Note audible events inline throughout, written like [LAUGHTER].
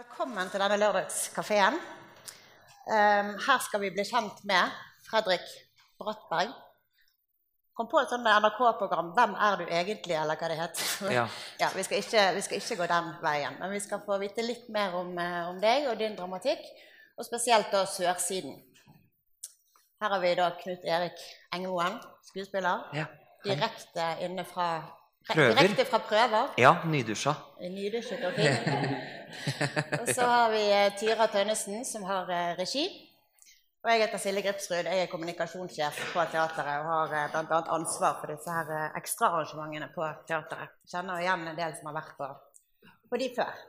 Velkommen til denne lørdagskafeen. Um, her skal vi bli kjent med Fredrik Brattberg. Kom på et sånt NRK-program 'Hvem er du egentlig?' eller hva det heter. Ja. [LAUGHS] ja, vi, skal ikke, vi skal ikke gå den veien, men vi skal få vite litt mer om, eh, om deg og din dramatikk, og spesielt da Sørsiden. Her har vi da Knut Erik Engemoen, skuespiller, Ja. direkte inne fra Prøver. Direkte fra prøver. ja, nydusja. Nydusjet og fin. og så har vi eh, Tyra Tønnesen, som har eh, regi. Og jeg heter Silje Gripsrud. Jeg er kommunikasjonssjef på teateret og har eh, bl.a. ansvar for disse her ekstraarrangementene på teateret. Kjenner igjen en del som har vært på, på de før.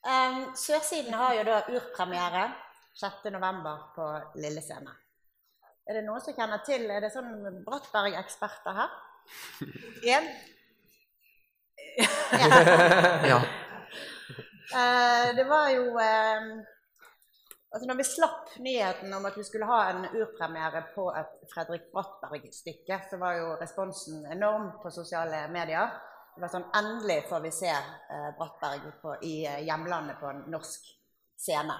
Um, Sørsiden har jo da urpremiere 6.11. på Lille Scene. Er det noen som kjenner til Er det sånn Brattberg-eksperter her? Én? [LAUGHS] Ja. Eh, det var jo eh, Altså når vi slapp nyheten om at vi skulle ha en urpremiere på et Fredrik Brattberg-stykke, så var jo responsen enorm på sosiale medier. Det var sånn Endelig får vi se eh, Brattberg på, i hjemlandet på en norsk scene.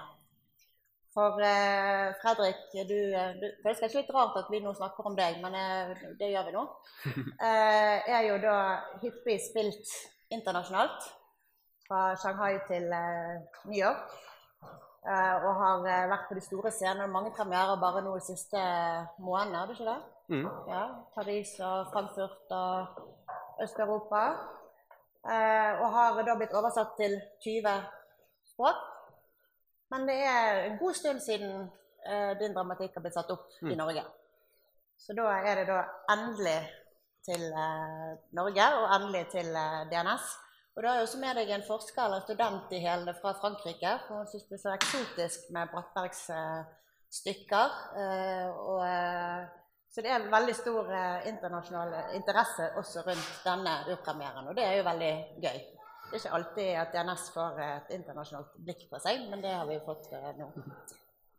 For eh, Fredrik, du, eh, du Det er kanskje litt rart at vi nå snakker om deg, men eh, det gjør vi nå. [LAUGHS] Eh, er jo da hyppig spilt internasjonalt. Fra Shanghai til eh, New York. Eh, og har vært på de store scenene. Mange premierer bare nå de siste månedene, er det ikke det? Mm. Ja, Paris og Frankfurt og Øst-Europa. Eh, og har da blitt oversatt til 20 språk. Men det er en god stund siden eh, din dramatikk har blitt satt opp i Norge. Så da er det da endelig til eh, Norge, og endelig til eh, DNS. Og du har jo også med deg en forsker eller student i hele fra Frankrike, for hun syns det er så eksotisk med Brattbergs stykker. Eh, og, eh, så det er veldig stor eh, internasjonal interesse også rundt denne urpremieren, og det er jo veldig gøy. Det er ikke alltid at DNS får et internasjonalt blikk på seg, men det har vi fått eh, nå.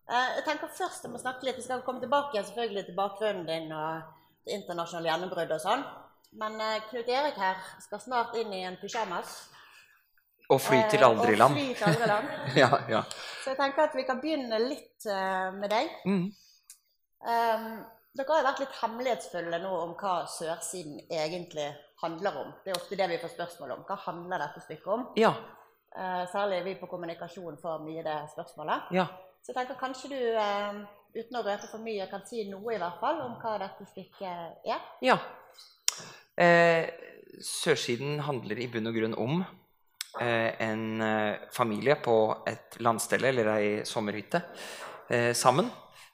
Eh, jeg tenker først jeg må snakke litt, Vi skal komme tilbake igjen selvfølgelig til bakgrunnen din og det internasjonale gjennombruddet og sånn. Men eh, Knut Erik her skal snart inn i en pysjamas. Og fly til aldri land. Og fly til aldri land. [LAUGHS] Ja, ja. Så jeg tenker at vi kan begynne litt med deg. Mm. Um, dere har vært litt hemmelighetsfulle nå om hva Sørsiden egentlig handler om. Det er ofte det vi får spørsmål om. Hva handler dette stykket om? Ja. Eh, særlig vi på kommunikasjon får mye det spørsmålet. Ja. Så jeg tenker kanskje du, eh, uten å røpe for mye, kan si noe i hvert fall om hva dette stykket er. ja. Eh, Sørsiden handler i bunn og grunn om eh, en familie på et landstelle eller ei sommerhytte eh, sammen.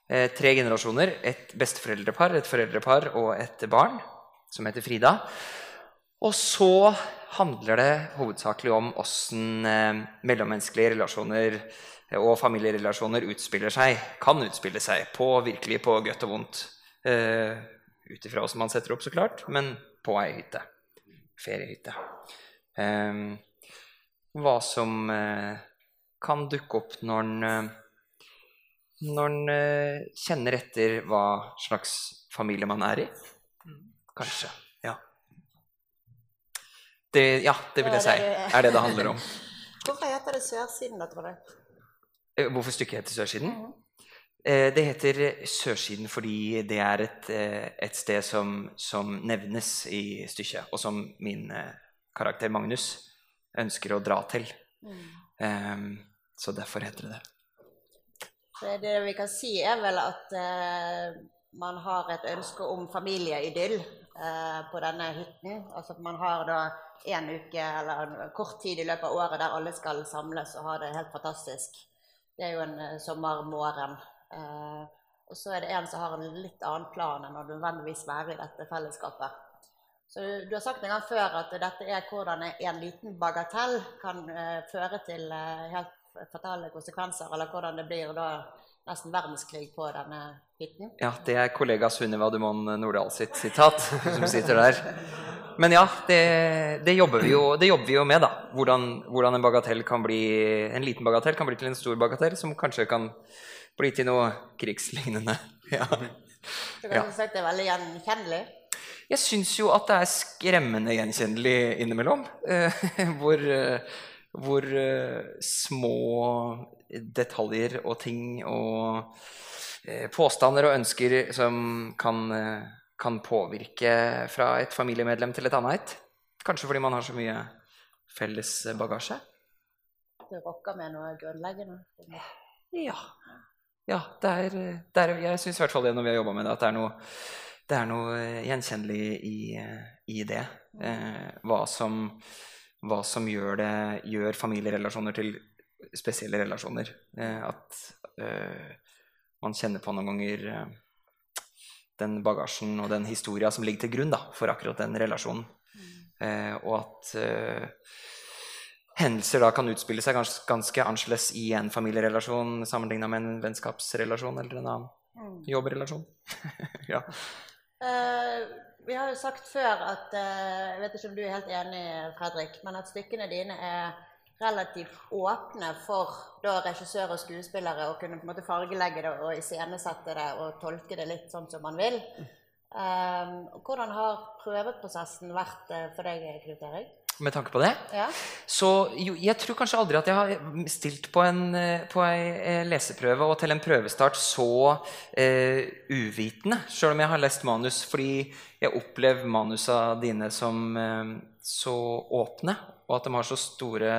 Eh, tre generasjoner. Et besteforeldrepar, et foreldrepar og et barn som heter Frida. Og så handler det hovedsakelig om åssen eh, mellommenneskelige relasjoner og familierelasjoner utspiller seg, kan utspille seg, på virkelig på godt og vondt. Eh, Ut ifra åssen man setter opp, så klart, men på ei hytte. Feriehytte. Eh, hva som eh, kan dukke opp når en eh, når en eh, kjenner etter hva slags familie man er i. Kanskje. Ja. Det, ja, det vil jeg si. Er det det handler om. [LAUGHS] Hvorfor heter det Sørsiden, da, tror du? Eh, Hvorfor stykket heter Sørsiden? Eh, Det heter Sørsiden fordi det er et, et sted som, som nevnes i stykket, og som min karakter Magnus ønsker å dra til. Em, Så derfor heter det det. Det vi kan si, er vel at eh, man har et ønske om familieidyll eh, på denne hytten. Altså at man har da en uke eller en kort tid i løpet av året der alle skal samles og ha det helt fantastisk. Det er jo en eh, sommermorgen. Eh, og så er det en som har en litt annen plan enn å nødvendigvis være i dette fellesskapet. Så du, du har sagt en gang før at dette er hvordan en liten bagatell kan eh, føre til eh, helt fatale konsekvenser, eller hvordan det blir da nesten verdenskrig på denne hytten. Ja, det er kollega Sunniva Dumon Nordahl sitt sitat som sitter der. Men ja, det, det, jobber vi jo, det jobber vi jo med, da. Hvordan, hvordan en bagatell kan bli En liten bagatell kan bli til en stor bagatell, som kanskje kan bli til noe krigslignende. [LAUGHS] Ja. Du kan Ja. at det er veldig gjenkjennelig. Jeg syns jo at det er skremmende gjenkjennelig innimellom. eh, [LAUGHS] hvor, eh, hvor uh, små detaljer og ting og uh, påstander og ønsker som kan, uh, kan, påvirke fra et familiemedlem til et annet. Kanskje fordi man har så mye felles bagasje. Det rokker med noe grunnleggende? Ja. ja det er, det er, jeg syns i hvert fall det når vi har jobba med det, at det er noe, det er noe gjenkjennelig i, i det. hva som hva som gjør, det, gjør familierelasjoner til spesielle relasjoner. Eh, at eh, man kjenner på noen ganger eh, den bagasjen og den historia som ligger til grunn da, for akkurat den relasjonen. Mm. og at hendelser da kan utspille seg ganske, ganske annerledes i en familierelasjon sammenligna med en vennskapsrelasjon eller en annen mm. jobbrelasjon. [LAUGHS] ja. Uh, vi har jo sagt før at eh, Jeg vet ikke om du er helt enig, Fredrik, men at stykkene dine er relativt åpne for da, regissør og skuespillere å kunne på en måte fargelegge det og iscenesette det og tolke det litt sånn som man vil. Um, hvordan har prøveprosessen vært eh, for deg, Knut Erik? Med tanke på det. Ja. Så jo, jeg tror kanskje aldri at jeg har stilt på en, eh, på en eh, leseprøve og til en prøvestart så eh, uvitende, sjøl om jeg har lest manus. Fordi jeg opplever manusa dine som eh, så åpne, og at de har så store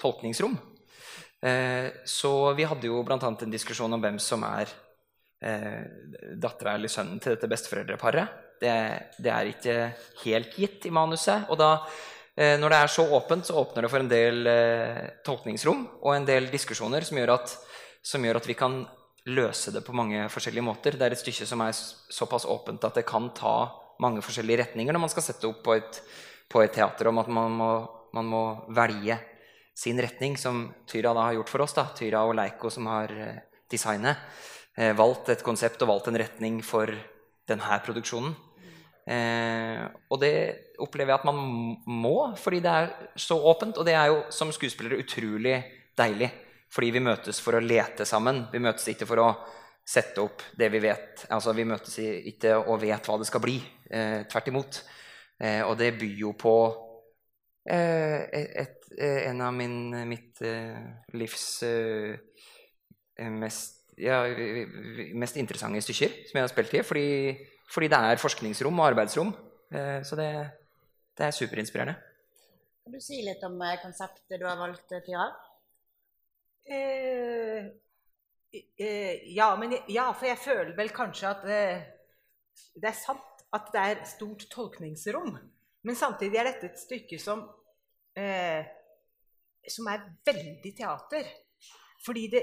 tolkningsrom. Eh, så vi hadde jo bl.a. en diskusjon om hvem som er eh, dattera eller sønnen til dette besteforeldreparet. Det, det er ikke helt gitt i manuset. og da når det er så åpent, så åpner det for en del eh, tolkningsrom og en del diskusjoner som gjør, at, som gjør, at, vi kan løse det på mange forskjellige måter. Det er et stykke som er såpass åpent at det kan ta mange forskjellige retninger når man skal sette opp på et, på et teater, om at man må, man må, velge sin retning, som Tyra da har gjort for oss. Da. Tyra og Leiko som har eh, designet. Eh, valgt et konsept og valgt en retning for denne produksjonen. Eh, og det opplever jeg at man må, fordi det er så åpent. Og det er jo som skuespillere utrolig deilig, fordi vi møtes for å lete sammen. Vi møtes ikke for å sette opp det vi vet. Altså, vi møtes ikke og vet hva det skal bli. Eh, tvert imot. Eh, og det byr jo på eh, et, eh, en av min, mitt eh, livs mest, ja, mest interessante stykker som jeg har spilt i. fordi fordi det er forskningsrom og arbeidsrom. Eh, så det, det er superinspirerende. Kan du si litt om eh, konseptet du har valgt, eh, Tyra? Eh, eh, ja, men, ja, for jeg føler vel kanskje at eh, det er sant at det er stort tolkningsrom. Men samtidig er dette et stykke som, som er veldig teater. Fordi det,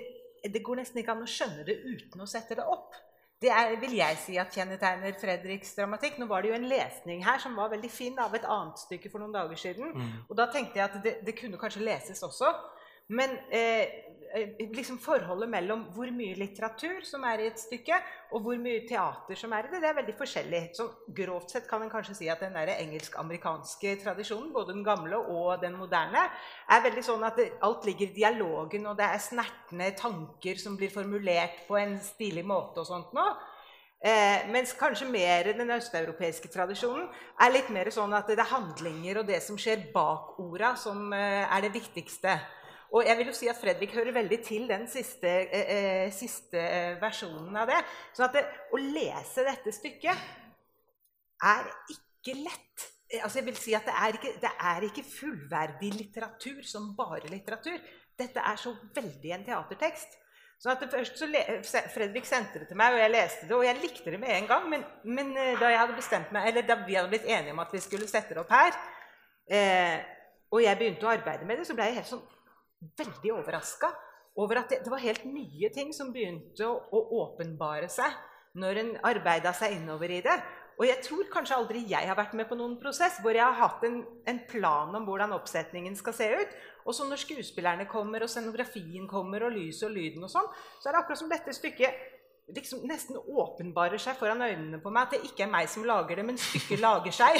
det går nesten ikke an å skjønne det uten å sette det opp. Det er, vil jeg si at kjennetegner Fredriks dramatikk. Nå var det jo en lesning her som var veldig fin av et annet stykke for noen dager siden. Mm. Og da tenkte jeg at det, det kunne kanskje leses også. Men eh, liksom forholdet mellom hvor mye litteratur som er i et stykke, og hvor mye teater som er i det, det er veldig forskjellig. Så grovt sett kan en kanskje si at den engelsk-amerikanske tradisjonen, både den gamle og den moderne, er veldig sånn at alt ligger i dialogen, og det er snertne tanker som blir formulert på en stilig måte og sånt nå. Eh, mens kanskje mer den østeuropeiske tradisjonen er litt mer sånn at det er handlinger og det som skjer bak orda, som eh, er det viktigste. Og jeg vil jo si at Fredrik hører veldig til den siste, eh, eh siste eh, versjonen av det. Så det, å lese dette stykket er ikke lett. Eh, altså jeg vil si at det er, ikke, det er ikke fullverdig litteratur som bare litteratur. Dette er så veldig en teatertekst. Så at først så Fredrik sendte det til meg, og jeg leste det, og jeg likte det med en gang. Men, men da, meg, da vi hadde blitt enige om at vi skulle sette det opp her, eh, og jeg begynte å arbeide med det, så ble jeg helt sånn veldig overraska over at det, det, var helt nye ting som begynte å, å åpenbare seg når en arbeida seg innover i det. Og jeg tror kanskje aldri jeg har vært med på noen prosess hvor jeg har hatt en, en plan om hvordan oppsetningen skal se ut. Og så når skuespillerne kommer, og scenografien kommer, og lyset og lyden og sånn, så er det akkurat som dette stykket liksom nesten åpenbarer seg foran øynene på meg at det ikke er meg som lager det, men stykket lager seg.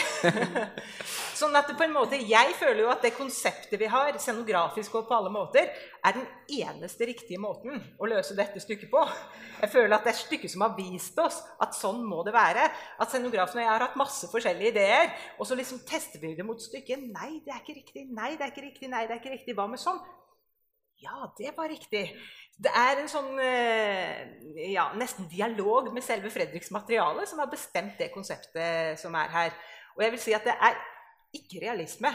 [LAUGHS] sånn at det på en måte, Jeg føler jo at det konseptet vi har, scenografisk og på alle måter, er den eneste riktige måten å løse dette stykket på. Jeg føler at det er stykket som har vist oss at sånn må det være. At scenografen og jeg har hatt masse forskjellige ideer, og så liksom tester vi det mot stykket. Nei, det er ikke riktig. Nei, det er ikke riktig. Nei, det er ikke riktig. Hva med sånn? Ja, det var riktig. Det er en sånn eh, ja, nesten dialog med selve Fredriks materiale som har bestemt det konseptet som er her. Og jeg vil si at det er ikke realisme.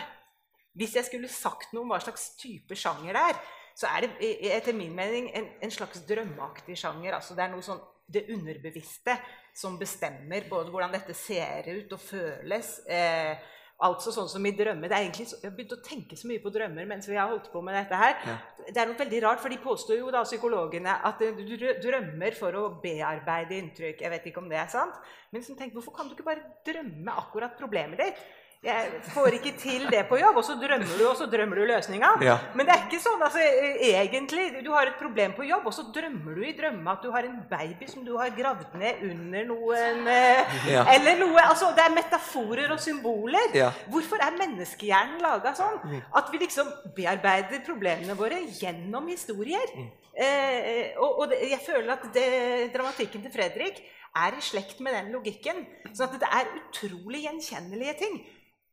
Hvis jeg skulle sagt noe om hva slags type sjanger det er, så er det etter min mening en, en slags drømmeaktig sjanger. Altså det er noe sånn det underbevisste som bestemmer både hvordan dette ser ut og føles. Eh, Altså sånn som i drømmer. Det er egentlig, jeg har begynt å tenke så mye på drømmer mens vi har holdt på med dette her. Ja. Det er noe veldig rart, for de påstår jo da, psykologene, at du drømmer for å bearbeide inntrykk. Jeg vet ikke om det er sant. Men tenk, hvorfor kan du ikke bare drømme akkurat problemet ditt? Jeg får ikke til det på jobb, og så drømmer du, og så drømmer du løsninga. Ja. Men det er ikke sånn. altså, egentlig, Du har et problem på jobb, og så drømmer du i drømme at du har en baby som du har gravd ned under noen eh, ja. Eller noe altså, Det er metaforer og symboler. Ja. Hvorfor er menneskehjernen laga sånn? Mm. At vi liksom bearbeider problemene våre gjennom historier. Mm. Eh, og, og det, jeg føler at det, dramatikken til Fredrik er i slekt med den logikken. sånn at det er utrolig gjenkjennelige ting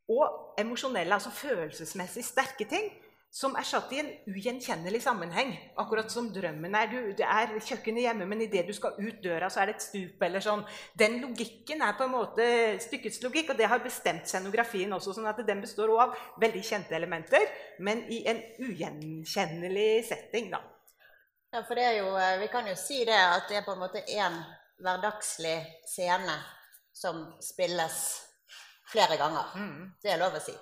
og emosjonelle, altså følelsesmessig sterke ting, som er satt i en ugjenkjennelig sammenheng. Akkurat som drømmen er. Du, det er kjøkkenet hjemme, men idet du skal ut døra, så er det et stup. eller sånn. Den logikken er på en måte stykkets logikk, og det har bestemt scenografien også. sånn at Den består også av veldig kjente elementer, men i en ugjenkjennelig setting. da. Ja, for det er jo, eh, Vi kan jo si det at det er på en måte én hverdagslig scene som spilles flere ganger. Mm. Det er lov å si.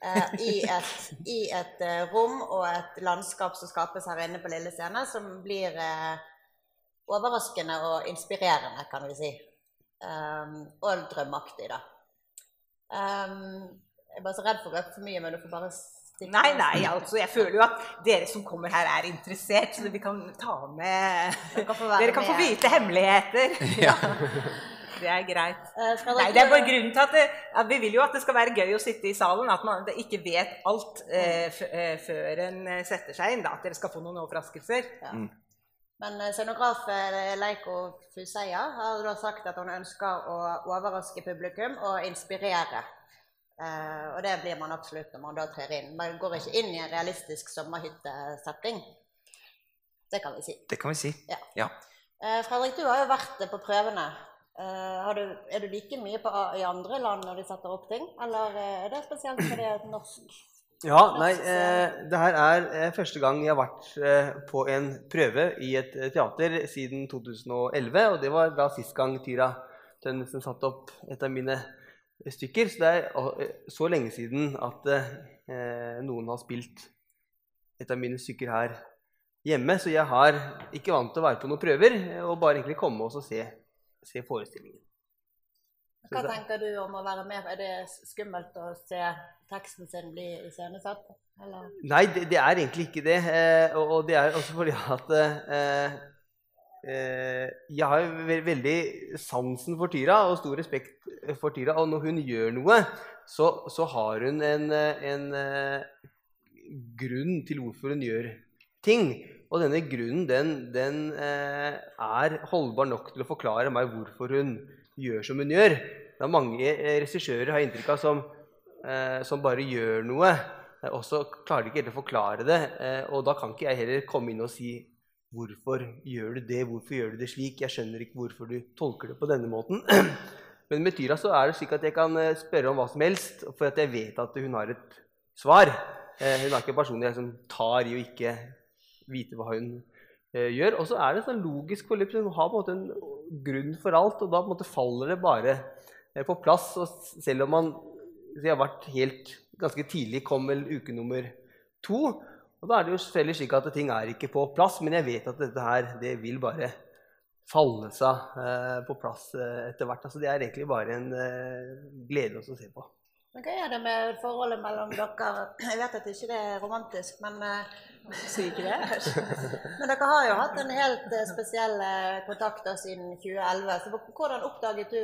Eh, I et, i et uh, rom og et landskap som skapes her inne på Lille Scene, som blir uh, overraskende og inspirerende, kan vi si. Um, og drømmeaktig, da. Um, jeg er bare så redd for å røpe for mye, men du får bare stikke Nei, nei, altså, jeg føler jo at dere som kommer her, er interessert, så vi kan ta med Dere kan få, dere kan få vite hemmeligheter. Ja. [LAUGHS] Det er greit. Uh, Nei, det er bare grunnen til at, det, at, Vi vil jo at det skal være gøy å sitte i salen. At man ikke vet alt uh, før en setter seg inn. Da, at dere skal få noen overraskelser. Ja. Mm. Men scenograf Leiko Fuseia har da sagt at hun ønsker å overraske publikum og inspirere. Uh, og det blir man absolutt når man da trer inn. Man går ikke inn i en realistisk sommerhyttesetting. Det kan vi si. Det kan vi si, ja. ja. Uh, Fredrik, du har jo vært på prøvene. Uh, du, er du like mye på, i andre land når de setter opp ting, eller eh, er det spesielt fordi det er norsk Ja, nei, eh, det her er eh, første gang jeg har vært eh, på en prøve i et teater siden 2011. Og det var da sist gang Tyra Tønnesen satte opp et av mine stykker. Så det er så lenge siden at eh, noen har spilt et av mine stykker her hjemme. Så jeg har ikke vant til å være på noen prøver, og bare egentlig komme og se se forestillingen. Hva tenker du om å være med? Er det skummelt å se teksten sin bli iscenesatt? Nei, det, det, er egentlig ikke det. Eh, og, det er også fordi at eh, eh, jeg har ve veldig sansen for Tyra og stor respekt for Tyra. Og når hun gjør noe, så, så har hun en, en, en grunn til hvorfor hun gjør ting. Og denne grunnen den, den eh, er holdbar nok til å forklare meg hvorfor hun gjør som hun gjør. Det er mange eh, regissører har inntrykk av som, eh, som bare gjør noe, eh, og så klarer de ikke helt å forklare det. Og da kan ikke jeg heller komme inn og si Hvorfor gjør du det? Hvorfor gjør du det slik? Jeg skjønner ikke hvorfor du tolker det på denne måten. [CLEARS THROAT] Men med Tyra så er det slik at jeg kan spørre om hva som helst, for at jeg vet at hun har et svar. Hun er ikke en person jeg tar i å ikke vite hva hun eh, gjør. Og så er det et sånn logisk forløp. Hun har på en måte en grunn for alt, og da på en måte faller det bare eh, på plass. Og selv om man har vært helt ganske tidlig, kom vel uke nummer to. Og da er det jo selvfølgelig slik at ting er ikke på plass, men jeg vet at dette her det vil bare falle seg eh, på plass eh, etter hvert. Altså, det er egentlig bare en eh, glede å se på. Men hva er det med forholdet mellom dere? Jeg vet at ikke det er romantisk, men, eh, Si ikke det. [LAUGHS] men dere har jo hatt en helt eh, spesiell eh, kontakt siden 2011. Så hvordan oppdaget du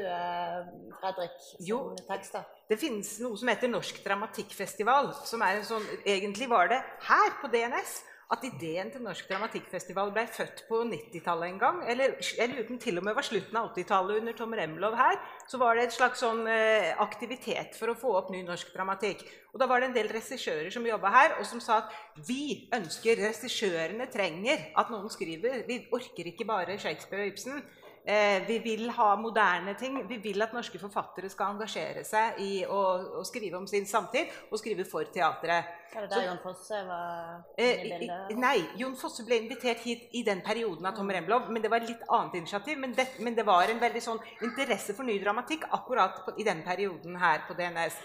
Fredrik som tekster? Det finnes noe som heter Norsk Dramatikkfestival. som er en sånn, Egentlig var det her på DNS at ideen til Norsk Dramatikkfestival ble født på 90-tallet en gang. Eller jeg lurer til og med var slutten av 80-tallet under Tom Remlov her. Så var det et slags sånn eh, aktivitet for å få opp ny norsk dramatikk. Og da var det en del regissører som jobba her, og som sa at vi ønsker, regissørene trenger at noen skriver. Vi orker ikke bare Shakespeare og Ibsen. Eh, vi vil ha moderne ting. Vi vil at norske forfattere skal engasjere seg i å, å skrive om sin samtid og skrive for teatret. Var det der Jon Fosse var Eh, inne i i- bildet? nei, Jon Fosse ble invitert hit i den perioden av Tom Remlov, men det var et litt annet initiativ. Men det, men det var en veldig sånn interesse for ny dramatikk akkurat på, i den perioden her på DNS.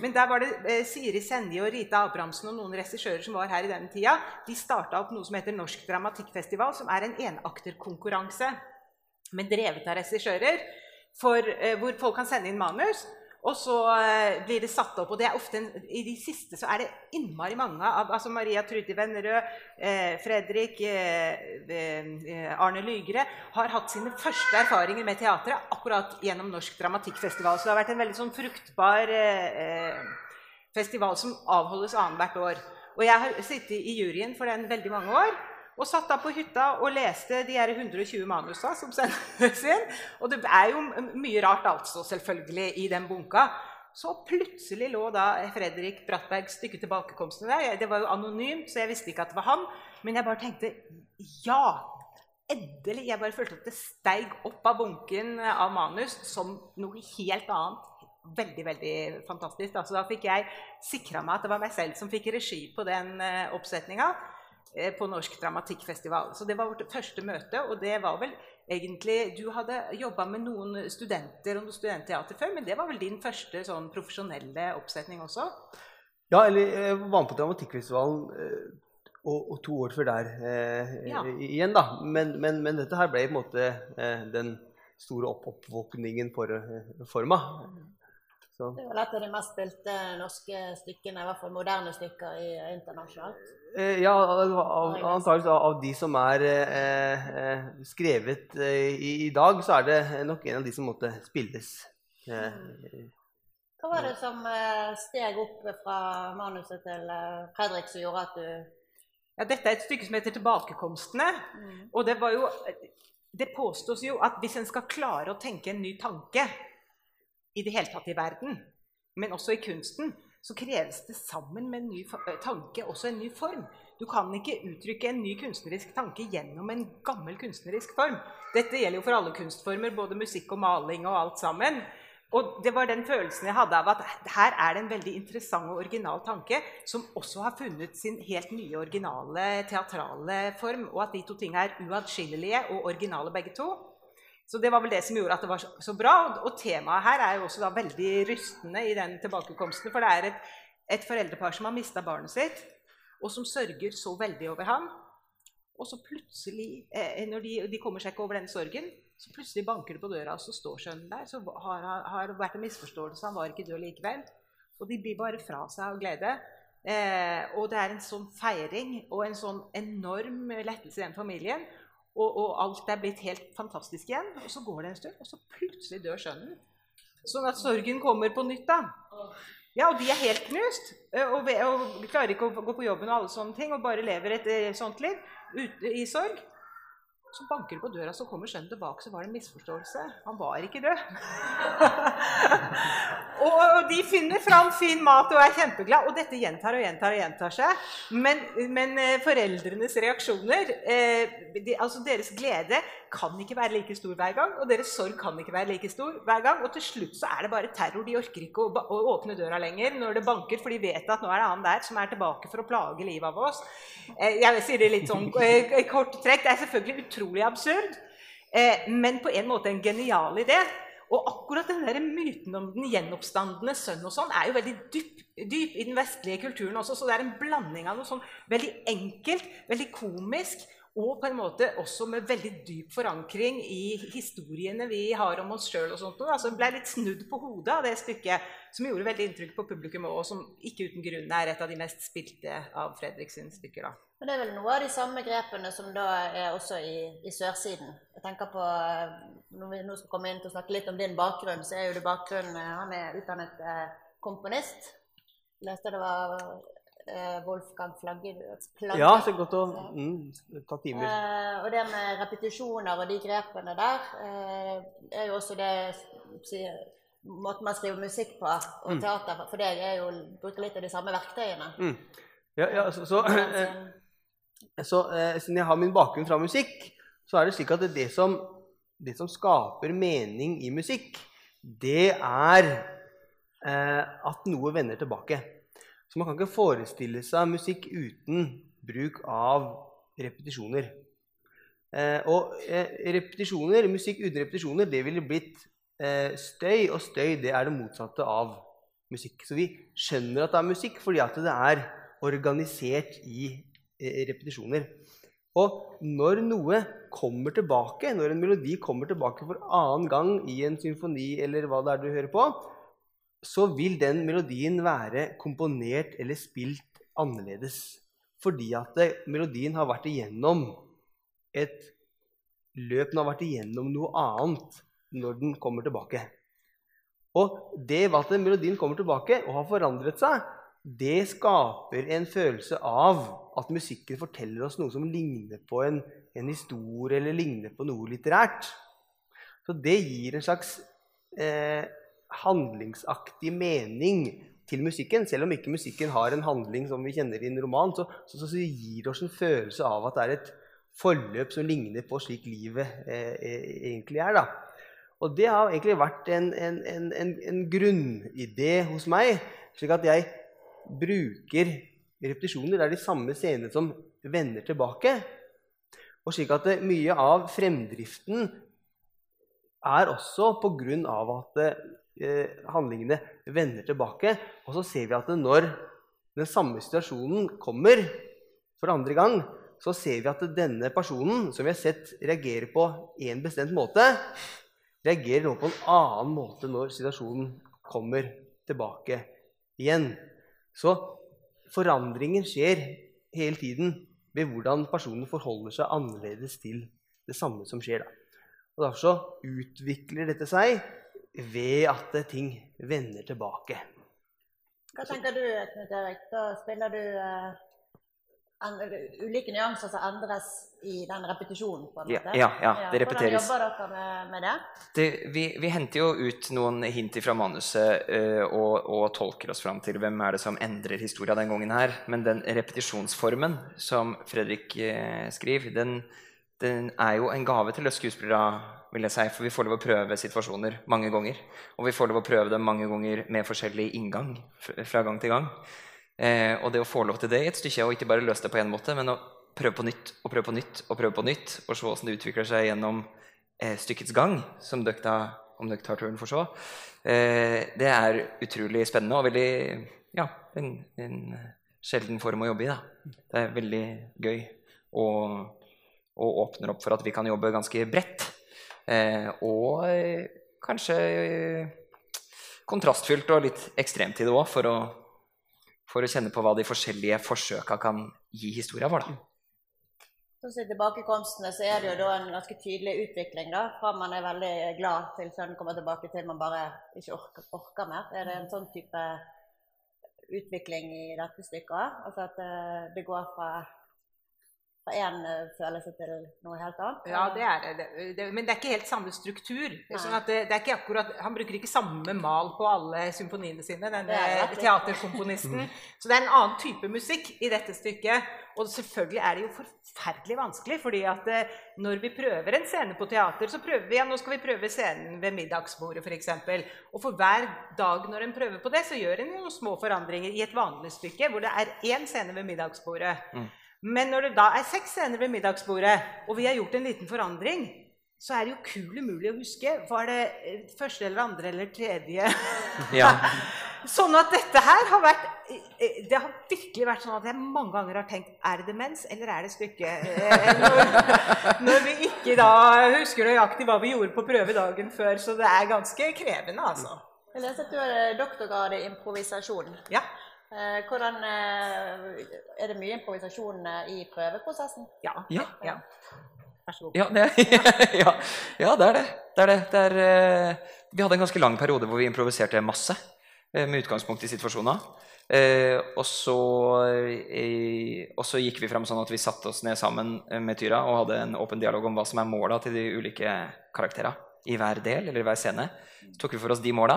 Men der var det eh, Siri Senje og Rita Abrahamsen og noen regissører som var her i den tida. De starta opp noe som heter Norsk Dramatikkfestival, som er en enakterkonkurranse, men drevet av regissører, eh, hvor folk kan sende inn manus. Og så eh, blir det satt opp, og det er ofte en, i de siste så er det innmari mange av altså Maria Trude Vennerød, eh, Fredrik, eh, eh, Arne Lygre har hatt sine første erfaringer med teatret akkurat gjennom Norsk Dramatikkfestival. Så det har vært en veldig sånn fruktbar eh, festival som avholdes annethvert år. Og jeg har sittet i juryen for den veldig mange år. Og satt da på hytta og leste de her 120 manusa som sendes inn. Og det er jo mye rart altså, selvfølgelig, i den bunka. Så plutselig lå da Fredrik Brattbergs stykke 'Tilbakekomstene' der. Det var jo anonymt, så jeg visste ikke at det var han. Men jeg bare tenkte ja! Endelig! Jeg bare følte at det steig opp av bunken av manus som noe helt annet. Veldig, veldig fantastisk. Da. Så da fikk jeg sikra meg at det var meg selv som fikk regi på den uh, oppsetninga eh, på Norsk Dramatikkfestival. Så det var vårt første møte, og det var vel egentlig Du hadde jobba med noen studenter og noe studentteater før, men det var vel din første sånn profesjonelle oppsetning også? Ja, eller jeg var med på Dramatikkfestivalen eh, og, og to år før der eh, Ja. igjen, da. Men, men, men dette her ble på en måte eh, den store opp oppvåkningen for, eh, for meg. Så, Det er vel et av de mest spilte norske stykkene, i hvert fall moderne stykker i internasjonalt. eh, ja, av, av, de som er eh, eh, skrevet eh, i, i dag, så er det nok en av de som måtte spilles. Eh, Hva var det som eh, steg opp fra manuset til Fredrik som gjorde at du Ja, dette er et stykke som heter 'Tilbakekomstene'. Og det var jo Det påstås jo at hvis en skal klare å tenke en ny tanke i det hele tatt i verden, men også i kunsten, så kreves det sammen med en ny tanke også en ny form. Du kan ikke uttrykke en ny kunstnerisk tanke gjennom en gammel kunstnerisk form. Dette gjelder jo for alle kunstformer, både musikk og maling og alt sammen. Og det var den følelsen jeg hadde av at her er det en veldig interessant og original tanke som også har funnet sin helt nye originale teatrale form, og at de to tingene er uatskillelige og originale begge to. Så det var vel det som gjorde at det var så- så bra. Og temaet her er jo også da veldig rystende i den tilbakekomsten. For det er et, et foreldrepar som har mista barnet sitt, og som sørger så veldig over ham. Og så plutselig, eh, når de, de kommer seg ikke over den sorgen, så plutselig banker det på døra, og så står sønnen der. Så har har det vært en misforståelse, han var ikke død likevel. Og de blir bare fra seg av glede. Eh, og det er en sånn feiring og en sånn enorm lettelse i den familien. Og, og alt er blitt helt fantastisk igjen. Og så går det en stund, og så plutselig dør sønnen. Sånn at sorgen kommer på nytt, da. Ja, og de er helt knust. Og, og klarer ikke å gå på jobben og alle sånne ting, og bare lever et sånt liv ute i sorg. Så banker det på døra, så kommer sønnen tilbake, så var det en misforståelse. Han var ikke død. [LAUGHS] og, de finner fram fin mat og er kjempeglad. Og dette gjentar og gjentar og gjentar seg. Men, men eh, foreldrenes reaksjoner, eh, de, altså deres glede, kan ikke være like stor hver gang. Og deres sorg kan ikke være like stor hver gang. Og til slutt så er det bare terror. De orker ikke å, å åpne døra lenger når det banker, for de vet at nå er det han der som er tilbake for å plage livet av oss. Eh, jeg sier det litt sånn eh, kort trekk. Det er selvfølgelig utrolig absurd, eh, men på en måte en genial idé. Og akkurat den der myten om den gjenoppstandende sønn og sånn er jo veldig dyp, dyp i den vestlige kulturen også. Så det er en blanding av noe sånn veldig enkelt, veldig komisk Og på en måte også med veldig dyp forankring i historiene vi har om oss sjøl. Altså ble litt snudd på hodet av det stykket, som gjorde veldig inntrykk på publikum, og som ikke uten grunn er et av de mest spilte av Fredriksens stykker. da. Men det er vel noe av de samme grepene som da er også i, i sørsiden. Jeg tenker på, Når vi nå skal komme inn til å snakke litt om din bakgrunn, så er jo det bakgrunnen Han er utdannet eh, komponist. Leste det var eh, Wolfgang Flagge. Ja, så godt å mm, ta timer. Eh, og det med repetisjoner og de grepene der eh, er jo også det måten man skriver musikk på, og Mm. teater for deg er jo bruker litt av de samme verktøyene. Mm. Ja, ja, så, så, eh, så eh, siden jeg har min bakgrunn fra musikk, så er det slik at det, det, som, det som skaper mening i musikk, det er eh, at noe vender tilbake. Så man kan ikke forestille seg musikk uten bruk av repetisjoner. Eh, og eh, repetisjoner, musikk uten repetisjoner, det ville blitt eh, støy, og støy det er det motsatte av musikk. Så vi skjønner at det er musikk fordi at det er organisert i repetisjoner. Og når noe kommer tilbake, når en melodi kommer tilbake for annen gang i en symfoni, eller hva det er du hører på, så vil den melodien være komponert eller spilt annerledes. Fordi at det, melodien har vært igjennom et løp, den har vært igjennom noe annet når den kommer tilbake. Og det at melodien kommer tilbake og har forandret seg, det skaper en følelse av at musikken forteller oss noe som ligner på en, en historie eller ligner på noe litterært. Så det gir en slags eh, handlingsaktig mening til musikken. Selv om ikke musikken har en handling som vi kjenner i en roman, så, så, så gir det oss en følelse av at det er et forløp som ligner på slik livet eh, egentlig er. da. Og det har egentlig vært en, en, en, en grunnidé hos meg, slik at jeg bruker repetisjoner. Det er de samme scenene som vender tilbake. Og slik at mye av fremdriften er også på grunn av at eh, handlingene vender tilbake. Og så ser vi at når den samme situasjonen kommer for andre gang, så ser vi at denne personen, som vi har sett reagere på en bestemt måte, reagerer nå på en annen måte når situasjonen kommer tilbake igjen. Så forandringen skjer hele tiden ved hvordan personen forholder seg annerledes til det samme som skjer. Da. Og Derfor så utvikler dette seg ved at ting vender tilbake. Hva tenker du, Knut Erik? Da spiller du eh, ulike nyanser som endres i den repetisjonen? på en måte? ja, ja, det repeteres. Hvordan jobber dere med, med det? Det, vi, vi henter jo ut noen hint fra manuset uh, og, og tolker oss fram til hvem er det som endrer historia den gangen her. Men den repetisjonsformen som Fredrik uh, skriver, den, den er jo en gave til oss skuespillere, vil jeg si. For vi får lov å prøve situasjoner mange ganger. Og vi får lov å prøve dem mange ganger med forskjellig inngang fra gang til gang. Eh, og det å få lov til det i et stykke, og ikke bare løse det på én måte, men å prøve på nytt og prøve på nytt og prøve på nytt, og se hvordan det utvikler seg gjennom eh, stykkets gang, som dere om dere tar turen for så, eh, det er utrolig spennende og veldig ja, en, en sjelden form å jobbe i. Da. Det er veldig gøy og, og åpner opp for at vi kan jobbe ganske bredt. Eh, og eh, kanskje eh, kontrastfylt og litt ekstremt i det òg, for, å- for å kjenne på hva de forskjellige forsøka kan gi historia vår. Da. Som I tilbakekomstene så er det jo da en ganske tydelig utvikling. da, Fra man er veldig glad til sønnen kommer tilbake, til man bare ikke orker, orker mer. Er det en sånn type utvikling i dette stykket? Altså at eh, det går fra fra én følelse til noe helt annet? Ja, det er det. det. Men det er ikke helt samme struktur. Sånn at det, det er ikke akkurat, han bruker ikke samme mal på alle symfoniene sine, denne er teaterkomponisten. Så det er en annen type musikk i dette stykket. Og selvfølgelig er det jo forferdelig vanskelig, fordi at eh, når vi prøver en scene på teater, så prøver vi ja, nå skal vi prøve scenen ved middagsbordet f.eks. Og for hver dag når en prøver på det, så gjør en noen små forandringer i et vanlig stykke hvor det er én scene ved middagsbordet. Men når det da er seks scener ved middagsbordet, og vi har gjort en liten forandring, så er det jo kul umulig å huske. Var det eh, første eller andre eller tredje? [LAUGHS] Ja. [LAUGHS] Sånn at dette her har vært eh, det har virkelig vært sånn at jeg mange ganger har tenkt er det demens eller er det stykke? Eh, Når, [LAUGHS] når vi ikke da husker nøyaktig hva vi gjorde på prøve dagen før. Så det er ganske krevende, altså. Jeg leste at du har doktorgrad i improvisasjon. Ja. Eh, hvordan eh, Er det mye improvisasjon eh, i prøveprosessen? Ja. Ja. ja. Vær så god. Ja, det, [LAUGHS] ja, ja, det er det. det, er det. det er, vi hadde en ganske lang periode hvor vi improviserte masse med utgangspunkt i situasjoner. Eh, og, så, og så gikk vi fram sånn at vi satte oss ned sammen med Tyra og hadde en åpen dialog om hva som er måla til de ulike karakterene i hver del eller i hver scene. Så tok vi for oss de måla,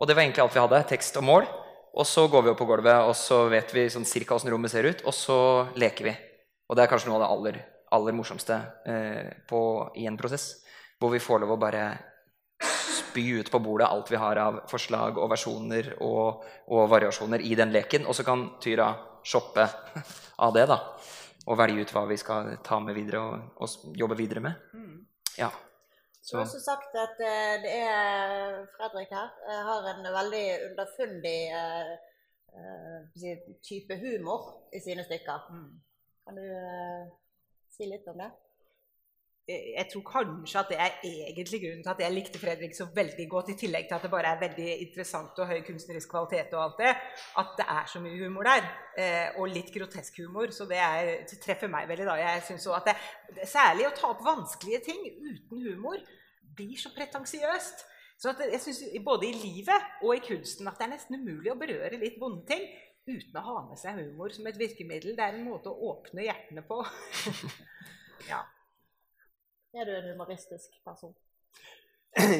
og det var egentlig alt vi hadde. Tekst og mål. Og så går vi opp på gulvet, og så vet vi sånn cirka åssen rommet ser ut, og så leker vi. Og det er kanskje noe av det aller, aller morsomste eh, på, i en prosess. Hvor vi får lov å bare spy ut på bordet alt vi har av forslag og versjoner og, og variasjoner i den leken. Og så kan Tyra shoppe [LAUGHS] av det, da. Og velge ut hva vi skal ta med videre og, og jobbe videre med. Ja. Du har også sagt at eh, det er Fredrik her eh, har en veldig underfundig eh, eh, type humor i sine stykker. Kan du eh, si litt om det? Jeg tror kanskje at det er egentlig grunnen til at jeg likte Fredrik så veldig godt, i tillegg til at det bare er veldig interessant og høy kunstnerisk kvalitet og alt det, at det er så mye humor der. Eh, og litt grotesk humor, så det, er, det treffer meg veldig. da. Jeg synes også at det, Særlig å ta opp vanskelige ting uten humor blir så pretensiøst. Så jeg synes både i livet og i kunsten at det er nesten umulig å berøre litt vonde ting uten å ha med seg humor som et virkemiddel. Det er en måte å åpne hjertene på. [LAUGHS] ja. Er du en humoristisk person?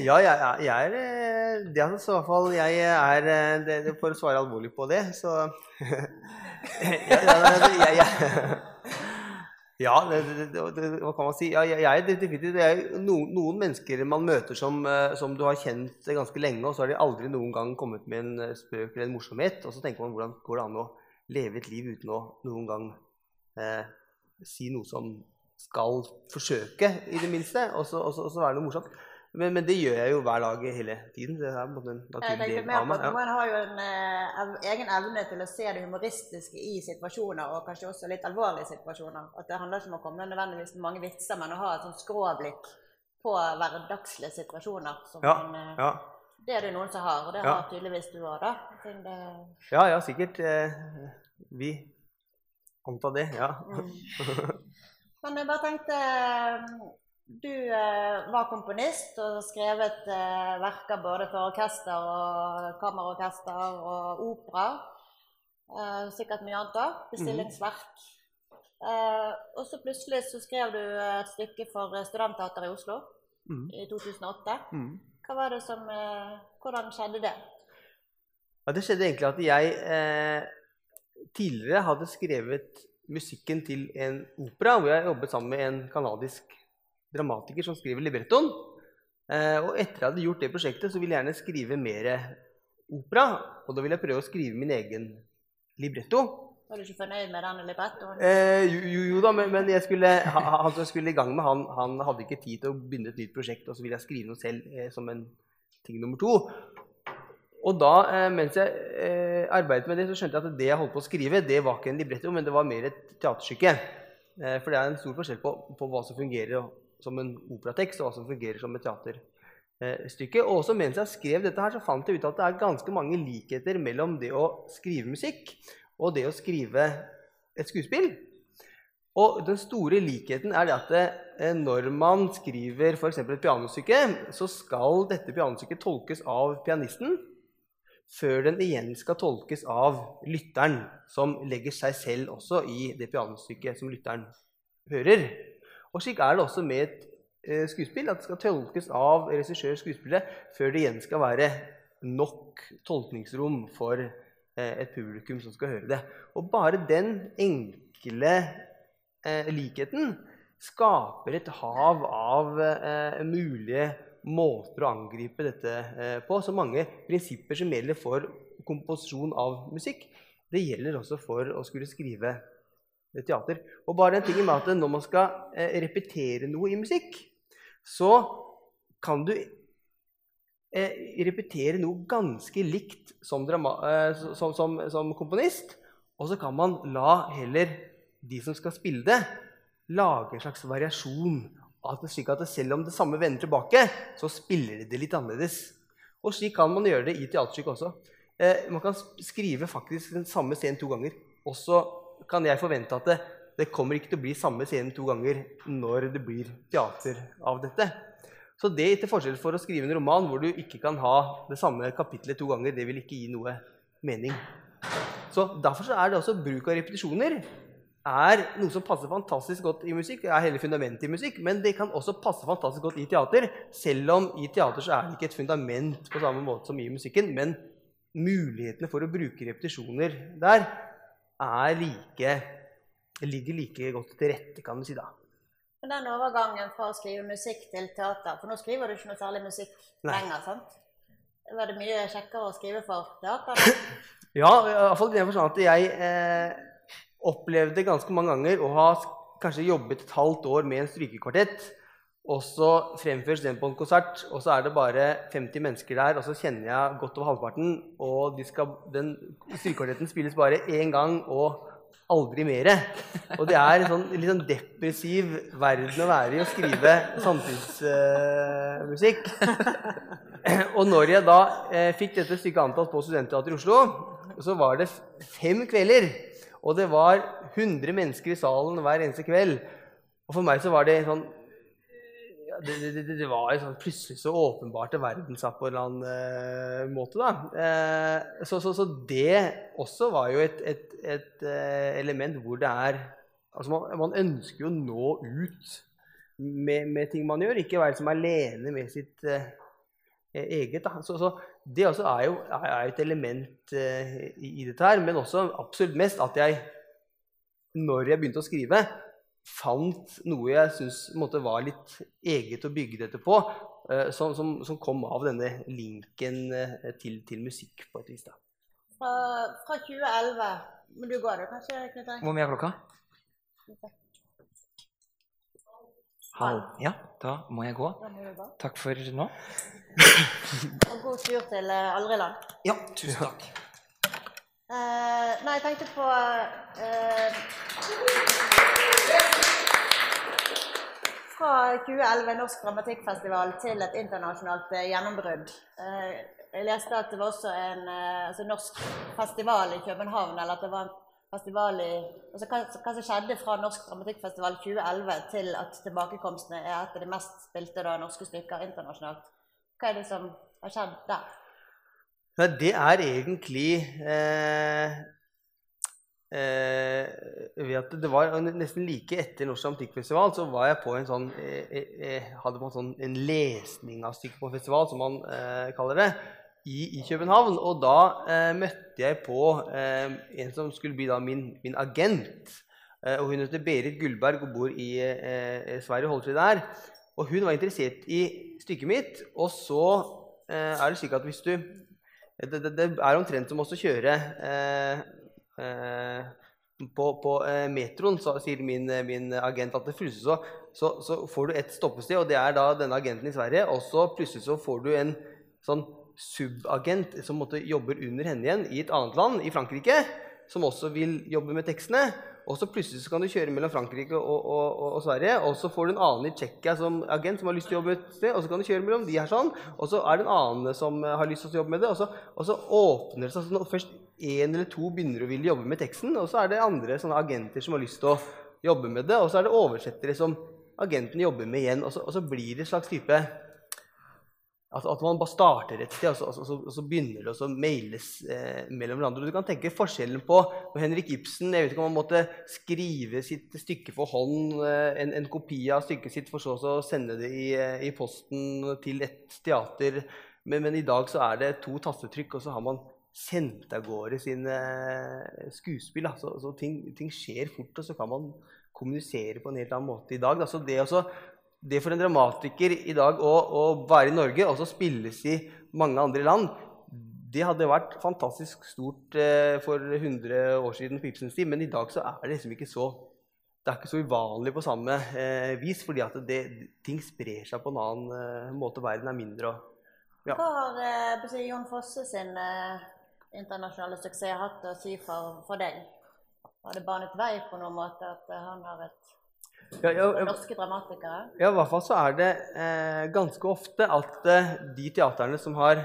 Ja, jeg, jeg er eh, det er så i hvert fall Jeg er eh, det, er For å svare alvorlig på det, så [LAUGHS] ja, jeg, [LAUGHS] ja det, det, hva kan man si? Ja, jeg, jeg definitivt det er noen, noen mennesker man møter som, eh, som du har kjent ganske lenge, og så har de aldri noen gang kommet med en eh, spøk eller en morsomhet. Og så tenker man hvordan går det an å leve et liv uten å noen gang eh, si noe som skal forsøke, i det minste, og så, være noe morsomt. Men, men det gjør jeg jo hver dag hele tiden. Det er en naturlig del av meg. Man Ja. Har jo en eh, egen evne til å se det humoristiske i situasjoner, og kanskje også litt alvorlige situasjoner. At Det handler ikke om å komme nødvendigvis med mange vitser, men å ha et sånt skråblikk på hverdagslige situasjoner. Som Ja, man, eh, ja. Det er det noen som har, og det har tydeligvis du òg, da. Det- ja, ja, sikkert. Eh, vi antar det, ja. [LAUGHS] Men jeg bare tenkte Du eh, var komponist og skrevet eh, verker både for orkester og kammerorkester og opera. Eh, sikkert mye annet òg. Bestillingsverk. Eh, og så plutselig så skrev du et stykke for studentteater i Oslo Mhm. i 2008. Mm. Hva var det som Hvordan skjedde det? Ja, det skjedde egentlig at jeg eh, tidligere hadde skrevet musikken til en opera, hvor jeg jobbet sammen med en kanadisk dramatiker som skriver librettoen. Eh, og etter jeg hadde gjort det prosjektet, så ville jeg gjerne skrive mer opera. Og da ville jeg prøve å skrive min egen libretto. Var du ikke fornøyd med den librettoen? Eh, jo, jo, jo da, men, men skulle, ha- ha- han som jeg skulle i gang med, han, han hadde ikke tid til å begynne et nytt prosjekt, og så ville jeg skrive noe selv eh, som en ting nummer to. Og da, eh, mens jeg eh, arbeidet med det, så skjønte jeg at det jeg holdt på å skrive, det var ikke en libretto, men det var mer et teaterstykke. Eh, for det er en stor forskjell på, på hva som fungerer som en operatekst, og hva som fungerer som et teaterstykke. Og også mens jeg skrev dette her, så fant jeg ut at det er ganske mange likheter mellom det å skrive musikk og det å skrive et skuespill. Og den store likheten er det at det, når man skriver f.eks. et pianostykke, så skal dette pianostykket tolkes av pianisten før den igjen skal tolkes av lytteren, som legger seg selv også i det pianostykket som lytteren hører. Og slik er det også med et eh, skuespill, at det skal tolkes av regissør skuespillet før det igjen skal være nok tolkningsrom for eh, et publikum som skal høre det. Og bare den enkle eh, likheten skaper et hav av mulige måter å angripe dette eh, på. Så mange prinsipper som gjelder for komposisjon av musikk, det gjelder også for å skulle skrive eh, teater. Og bare den tingen med at når man skal eh, repetere noe i musikk, så kan du repetere noe ganske likt som, som, som, som, komponist. Og så kan man la heller de som skal spille det, lage en slags variasjon. Det, slik at selv om det samme vender tilbake, så spiller de det litt annerledes. Og slik kan man gjøre det i teaterstykket også. Eh, man kan skrive faktisk den samme scenen to ganger. Og så kan jeg forvente at det, det kommer ikke til å bli samme scenen to ganger når det blir teater av dette. Så det til forskjell for å skrive en roman hvor du ikke kan ha det samme kapitlet to ganger, det vil ikke gi noe mening. Så Derfor så er det også bruk av repetisjoner er noe som passer fantastisk godt i musikk. Det er hele fundamentet i musikk, Men det kan også passe fantastisk godt i teater. Selv om i teater så er det ikke et fundament på samme måte som i musikken. Men mulighetene for å bruke repetisjoner der er like, ligger like godt til rette, kan du si. da. Men den overgangen fra å skrive musikk til teater For nå skriver du ikke noe særlig musikk lenger, sant? Var det mye kjekkere å skrive for teater? ja, iallfall i den forstand at jeg eh, opplevde ganske mange ganger å ha kanskje jobbet et halvt år med en strykekvartett. Og så fremføres den på en konsert, og så er det bare 50 mennesker der. Og så kjenner jeg godt over halvparten, og de skal, den strykekvartetten spilles bare én gang og aldri mer. Og det er en sånn, litt sånn depressiv verden å være i å skrive samtidsmusikk. Uh, og når jeg da uh, fikk dette stykket antatt på Studentteatret i Oslo, så var det fem kvelder. Og det var 100 mennesker i salen hver eneste kveld. Og for meg så var det sånn ja, det, det, det, det, var sånn, plutselig så åpenbart verden seg på en eller annen uh, måte. da. Uh, så, så, så, det også var jo et, et, et uh, element hvor det er altså man, man, ønsker jo å nå ut med, med, ting man gjør, ikke være som alene med sitt eget. Da. Så, så, det også er jo er et element i, i dette her. Men også absolutt mest at jeg, når jeg begynte å skrive, fant noe jeg syns var litt eget å bygge dette på, eh, som, som, som kom av denne linken eh, til, til, musikk på et vis. Fra, fra 2011 Men du går, det kanskje, Knut Hvor mye er klokka? Halv. Ja, da må jeg gå. gå. Takk for nå. [LAUGHS] Og god tur til eh, Aldriland. Ja, tusen takk. Uh, nei, jeg tenkte på uh, Fra 2011 Norsk Dramatikkfestival til et internasjonalt uh, gjennombrudd. jeg leste at det var også en altså norsk festival i København. eller at det var en festival i, altså hva, hva, som skjedde fra Norsk Dramatikkfestival 2011 til at tilbakekomstene er et av de mest spilte da, norske stykker internasjonalt. Hva er det som har skjedd der? Ja, det er egentlig eh, eh, det var Nesten like etter Norsk Dramatikkfestival så var jeg på en sånn eh, eh, eh hadde en, sånn, en lesning av stykket på festival, som man eh, kaller det, i, i, København. Og da møtte jeg på en som skulle bli da min, min agent. og Hun heter Berit Gullberg og bor i Sverige og holder til der. Og hun var interessert i stykket mitt. Og så er det slik at hvis du det, det, det, er omtrent som å kjøre eh, eh, på, på eh, metroen, så sier min, min, agent at det plutselig så, så, så, får du et stoppested, og det er da denne agenten i Sverige. Og så plutselig så får du en sånn subagent som måtte jobber under henne igjen i et annet land, i Frankrike, som også vil jobbe med tekstene. Og så plutselig så kan du kjøre mellom Frankrike og, og, og, og, Sverige. Og så får du en annen i Tsjekkia som agent som har lyst til å jobbe et sted. Og så kan du kjøre mellom de her sånn. Og så er det en annen som har lyst til å jobbe med det. Og så, og så åpner det seg sånn først én eller to begynner å ville jobbe med teksten. Og så er det andre sånne agenter som har lyst til å jobbe med det. Og så er det oversettere som agenten jobber med igjen. Og så, og så blir det en slags type Altså at man bare starter et sted, og så, og så, og så begynner det å mailes eh, mellom hverandre. Du kan tenke forskjellen på når Henrik Ibsen jeg vet ikke om han måtte skrive sitt stykke for hånd, eh, en, en, kopi av stykket sitt, for så å sende det i, eh, i, posten til et teater. Men, men, i dag så er det to tastetrykk, og så har man sendt av gårde sine eh, skuespill. Så, så ting, ting, skjer fort, og så kan man kommunisere på en helt annen måte i dag. Da. Så det også det for en dramatiker i dag å, å være i Norge og så spilles i mange andre land, det hadde vært fantastisk stort eh, for 100 år siden på Ibsens tid, men i dag så er det liksom ikke så det er ikke så uvanlig på samme eh, vis, fordi at det, ting sprer seg på en annen eh, måte. Verden er mindre, og Ja. Hva har eh, Jon Fosse sin eh, internasjonale suksess hatt å si for, for deg? Har det banet vei på noen måte at eh, han har et Ja, ja, norske dramatikere? ja, i hvert fall så er det eh, ganske ofte at eh, de teaterne som har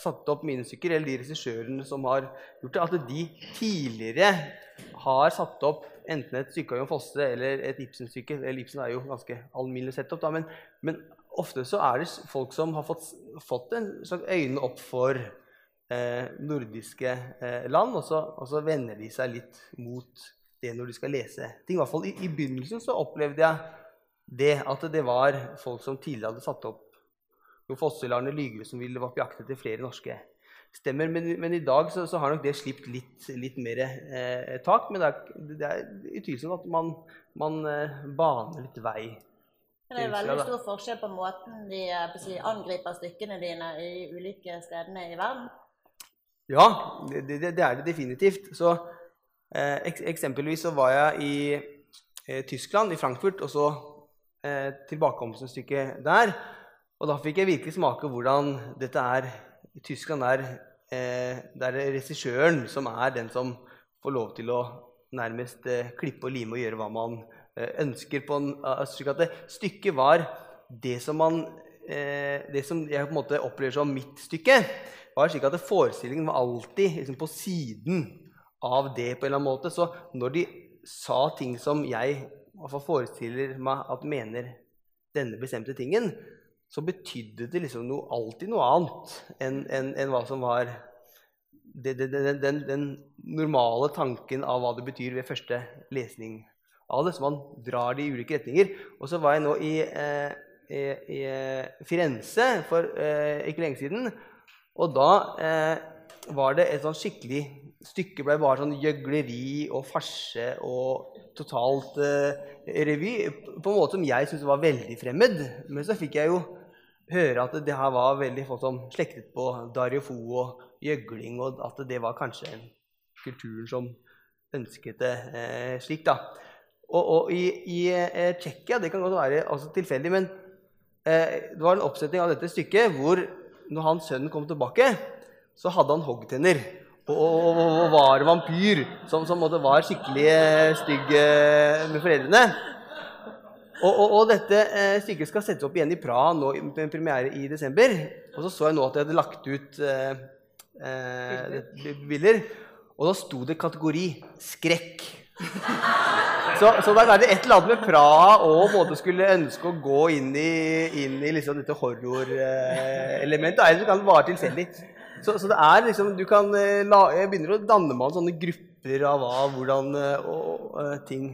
satt opp ministykker, eller de regissørene som har gjort det, at de tidligere har satt opp enten et stykke av Jon Fosse eller et Ibsen-stykke. Eller Ibsen er jo ganske alminnelig sett opp, da, men, men ofte så er det folk som har fått, fått en slags øyne opp for eh, nordiske eh, land, og så, og så vender de seg litt mot det når du skal lese ting. I hvert fall i, i begynnelsen så opplevde jeg det at det var folk som tidligere hadde satt opp Jo Fosse eller Arne Lygre som ville vært på jakt etter flere norske stemmer. Men, men i dag så, så har nok det slipt litt, litt mer eh, tak. Men det er, det er utvilsomt at man, man eh, baner litt vei. Det er veldig stor forskjell på måten de eh, si, angriper stykkene dine i ulike stedene i verden. Ja, det, det, det er det definitivt. Så eh, Eksempelvis så var jeg i eh, Tyskland, i Frankfurt, og så eh, tilbakekomststykket der. Og da fikk jeg virkelig smake hvordan dette er I Tyskland er eh, det er regissøren som er den som får lov til å nærmest eh, klippe og lime og gjøre hva man eh, ønsker. på en, eh, slik at det, Stykket var det som man det som jeg på en måte opplever som mitt stykke, var slik at forestillingen var alltid liksom, på siden av det på en eller annen måte. Så når de sa ting som jeg forestiller meg at mener denne bestemte tingen, så betydde det liksom noe, alltid noe annet enn enn- enn hva som var det, det, det, den, den normale tanken av hva det betyr ved første lesning av det. Så man drar det i ulike retninger. Og så var jeg nå i, eh, i, i eh, Firenze for eh, ikke lenge siden. Og da eh, var det et sånn skikkelig stykke ble bare sånn gjøgleri og farse og totalt eh, revy. På en måte som jeg syntes var veldig fremmed. Men så fikk jeg jo høre at det her var veldig folk som slektet på Dario Fo og gjøgling, og at det var kanskje kulturen som ønsket det eh, slik, da. Og, og i, i eh, Tsjekkia, det kan godt være altså tilfeldig, men eh, det var en oppsetning av dette stykket hvor når hans sønn kom tilbake, så hadde han hoggtenner. Og, var vampyr, som, som måtte var skikkelig eh, stygg eh, med foreldrene. Og, og, og dette eh, stykket skal settes opp igjen i Praha nå i- med en premiere i desember. Og så så jeg nå at de hadde lagt ut eh, bilder. Og da sto det kategori 'skrekk'. Så, så da er det et eller annet med Praha og måte skulle ønske å gå inn i, inn i liksom dette horrorelementet. Eller så kan det være tilfeldig. Så, så det er liksom du kan, eh, la, Jeg begynner å danne meg sånne grupper av hva, hvordan eh, og, og, eh, ting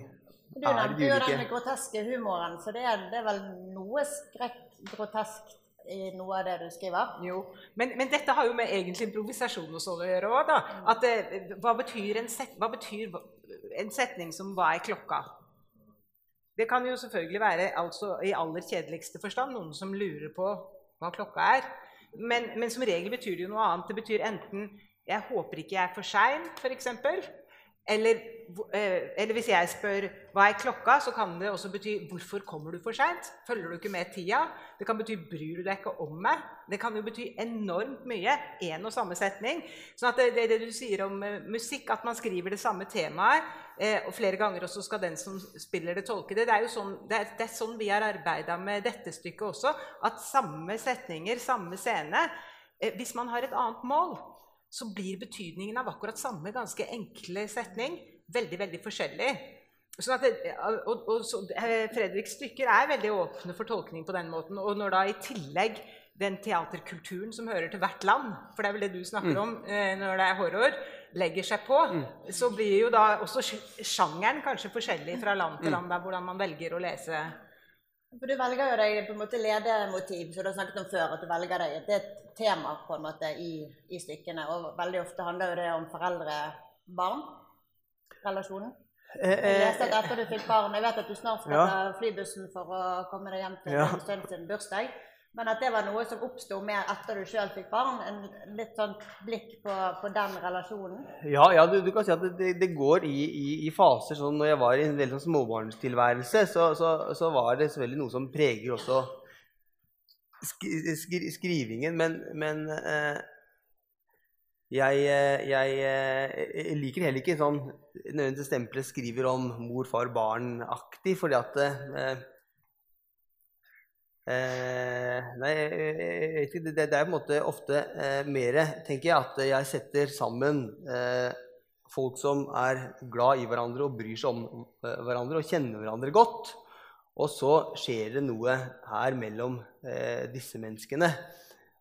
Du er de jo ulike. den groteske humoren, så det er, det er vel noe skrekk grotesk i noe av det du skriver? Jo, men, men dette har jo med egentlig improvisasjon og sånn å gjøre òg, da. At, eh, hva, betyr en set, hva betyr en setning som 'hva er klokka'? Det kan jo selvfølgelig være altså, i aller kjedeligste forstand noen som lurer på hva klokka er. Men, men som regel betyr det jo noe annet. Det betyr enten 'jeg håper ikke jeg er for sein', f.eks. Eller, eh, eller hvis jeg spør 'hva er klokka', så kan det også bety 'hvorfor kommer du for seint'? Følger du ikke med tida? Det kan bety 'bryr du deg ikke om meg'? Det kan jo bety enormt mye. Én og samme setning. Sånn at det, det, det du sier om eh, musikk, at man skriver det samme temaet, eh, og flere ganger også skal den som spiller det, tolke det. Det er jo sånn, det er, det er sånn vi har arbeida med dette stykket også. At samme setninger, samme scene eh, Hvis man har et annet mål, så blir betydningen av akkurat samme ganske enkle setning veldig, veldig forskjellig. Sånn at det, og, og, så, eh, Fredriks stykker er veldig åpne for tolkning på den måten. Og når da i tillegg den teaterkulturen som hører til hvert land, for det er vel det du snakker om mm. når det er horror, legger seg på, så blir jo da også sjangeren kanskje forskjellig fra land til land, der hvordan man velger å lese. For du velger jo deg på en måte ledemotiv, som du har snakket om før. at du velger deg, Det er et tema på en måte i, i stykkene, og veldig ofte handler jo det om foreldre-barn-relasjonen. Eh, Jeg eh, leste at etter du fikk barn, jeg vet at du snart skal Ja. ta flybussen for å komme deg hjem til Ja. din sønn sin bursdag, men at det var noe som oppsto mer etter du sjøl fikk barn. En litt sånn blikk på, på den relasjonen. Ja, ja du, du kan si at det, det, går i, i, i faser. sånn Når jeg var i en veldig sånn småbarnstilværelse, så, så, så var det selvfølgelig noe som preger også skri, skri, skrivingen, men, men eh, jeg, eh, jeg, eh, jeg, liker heller ikke sånn nødvendigvis stempelet skriver om mor, far, barn-aktig, fordi at eh, eh, Nei, det, det, er på en måte ofte eh, mer, tenker jeg, at jeg setter sammen eh, folk som er glad i hverandre og bryr seg om hverandre og kjenner hverandre godt. Og så skjer det noe her mellom eh, disse menneskene.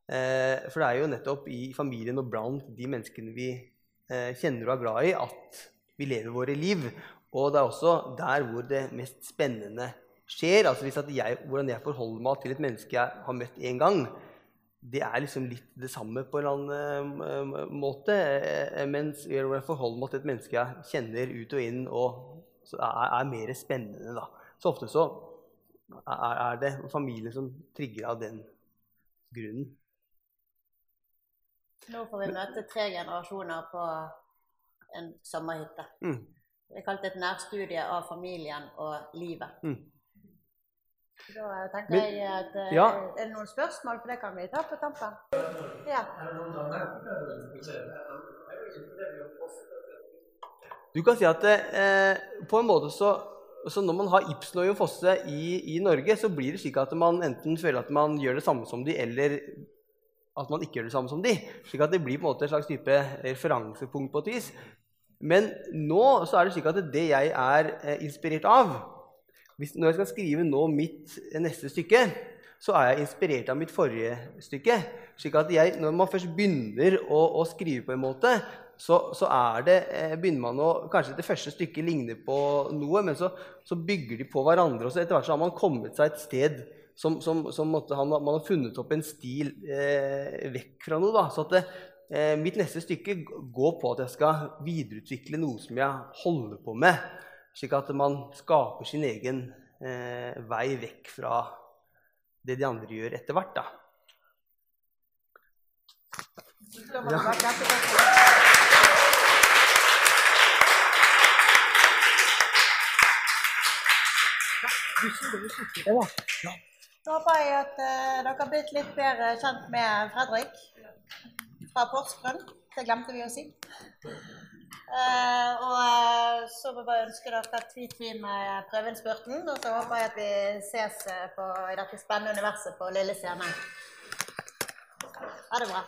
Eh, for det er jo nettopp i familien og blant de menneskene vi eh, kjenner og er glad i, at vi lever våre liv. Og det er også der hvor det mest spennende skjer. Altså hvis jeg, Hvordan jeg forholder meg til et menneske jeg har møtt én gang, det er liksom litt det samme på en eller annen uh, måte. Uh, mens hvordan jeg forholder meg til et menneske jeg kjenner ut og inn, og er, er mer spennende. da. Så ofte så er det familien som trigger av den grunnen. Nå får vi møte tre generasjoner på en sommerhytte. Mm. Det er kalt et nærstudie av familien og livet. Mm. Da tenker Men, jeg at eh, ja. Er det noen spørsmål? For det kan vi ta på tampen. Ja. Du kan si at eh, på en måte så så når man har Ibsen og Fosse i, i, Norge, så blir det slik at man enten føler at man gjør det samme som de, eller at man ikke gjør det samme som de. Slik at det blir på en måte et slags type referansepunkt på et vis. Men nå så er det slik at det jeg er eh, inspirert av hvis, Når jeg skal skrive nå mitt neste stykke, så er jeg inspirert av mitt forrige stykke. slik at jeg, Når man først begynner å, å skrive, på en måte, så, så det, eh, begynner man å Kanskje det første stykket ligner på noe, men så, så bygger de på hverandre. og så Etter hvert så har man kommet seg et sted som, som, som måtte, man, man, har funnet opp en stil eh, vekk fra noe. Da. Så at eh, mitt neste stykke går på at jeg skal videreutvikle noe som jeg holder på med. Slik at man skaper sin egen eh, vei vekk fra det de andre gjør etter hvert. da. Så håper jeg at uh, dere har blitt litt bedre kjent med Fredrik fra Porsgrunn. Det glemte vi å si. Uh, og uh, så vil jeg bare ønske dere tvi-tvi med prøveinnspurten. Og så håper jeg at vi ses på, i dette spennende universet på Lille Scene. Ha det bra.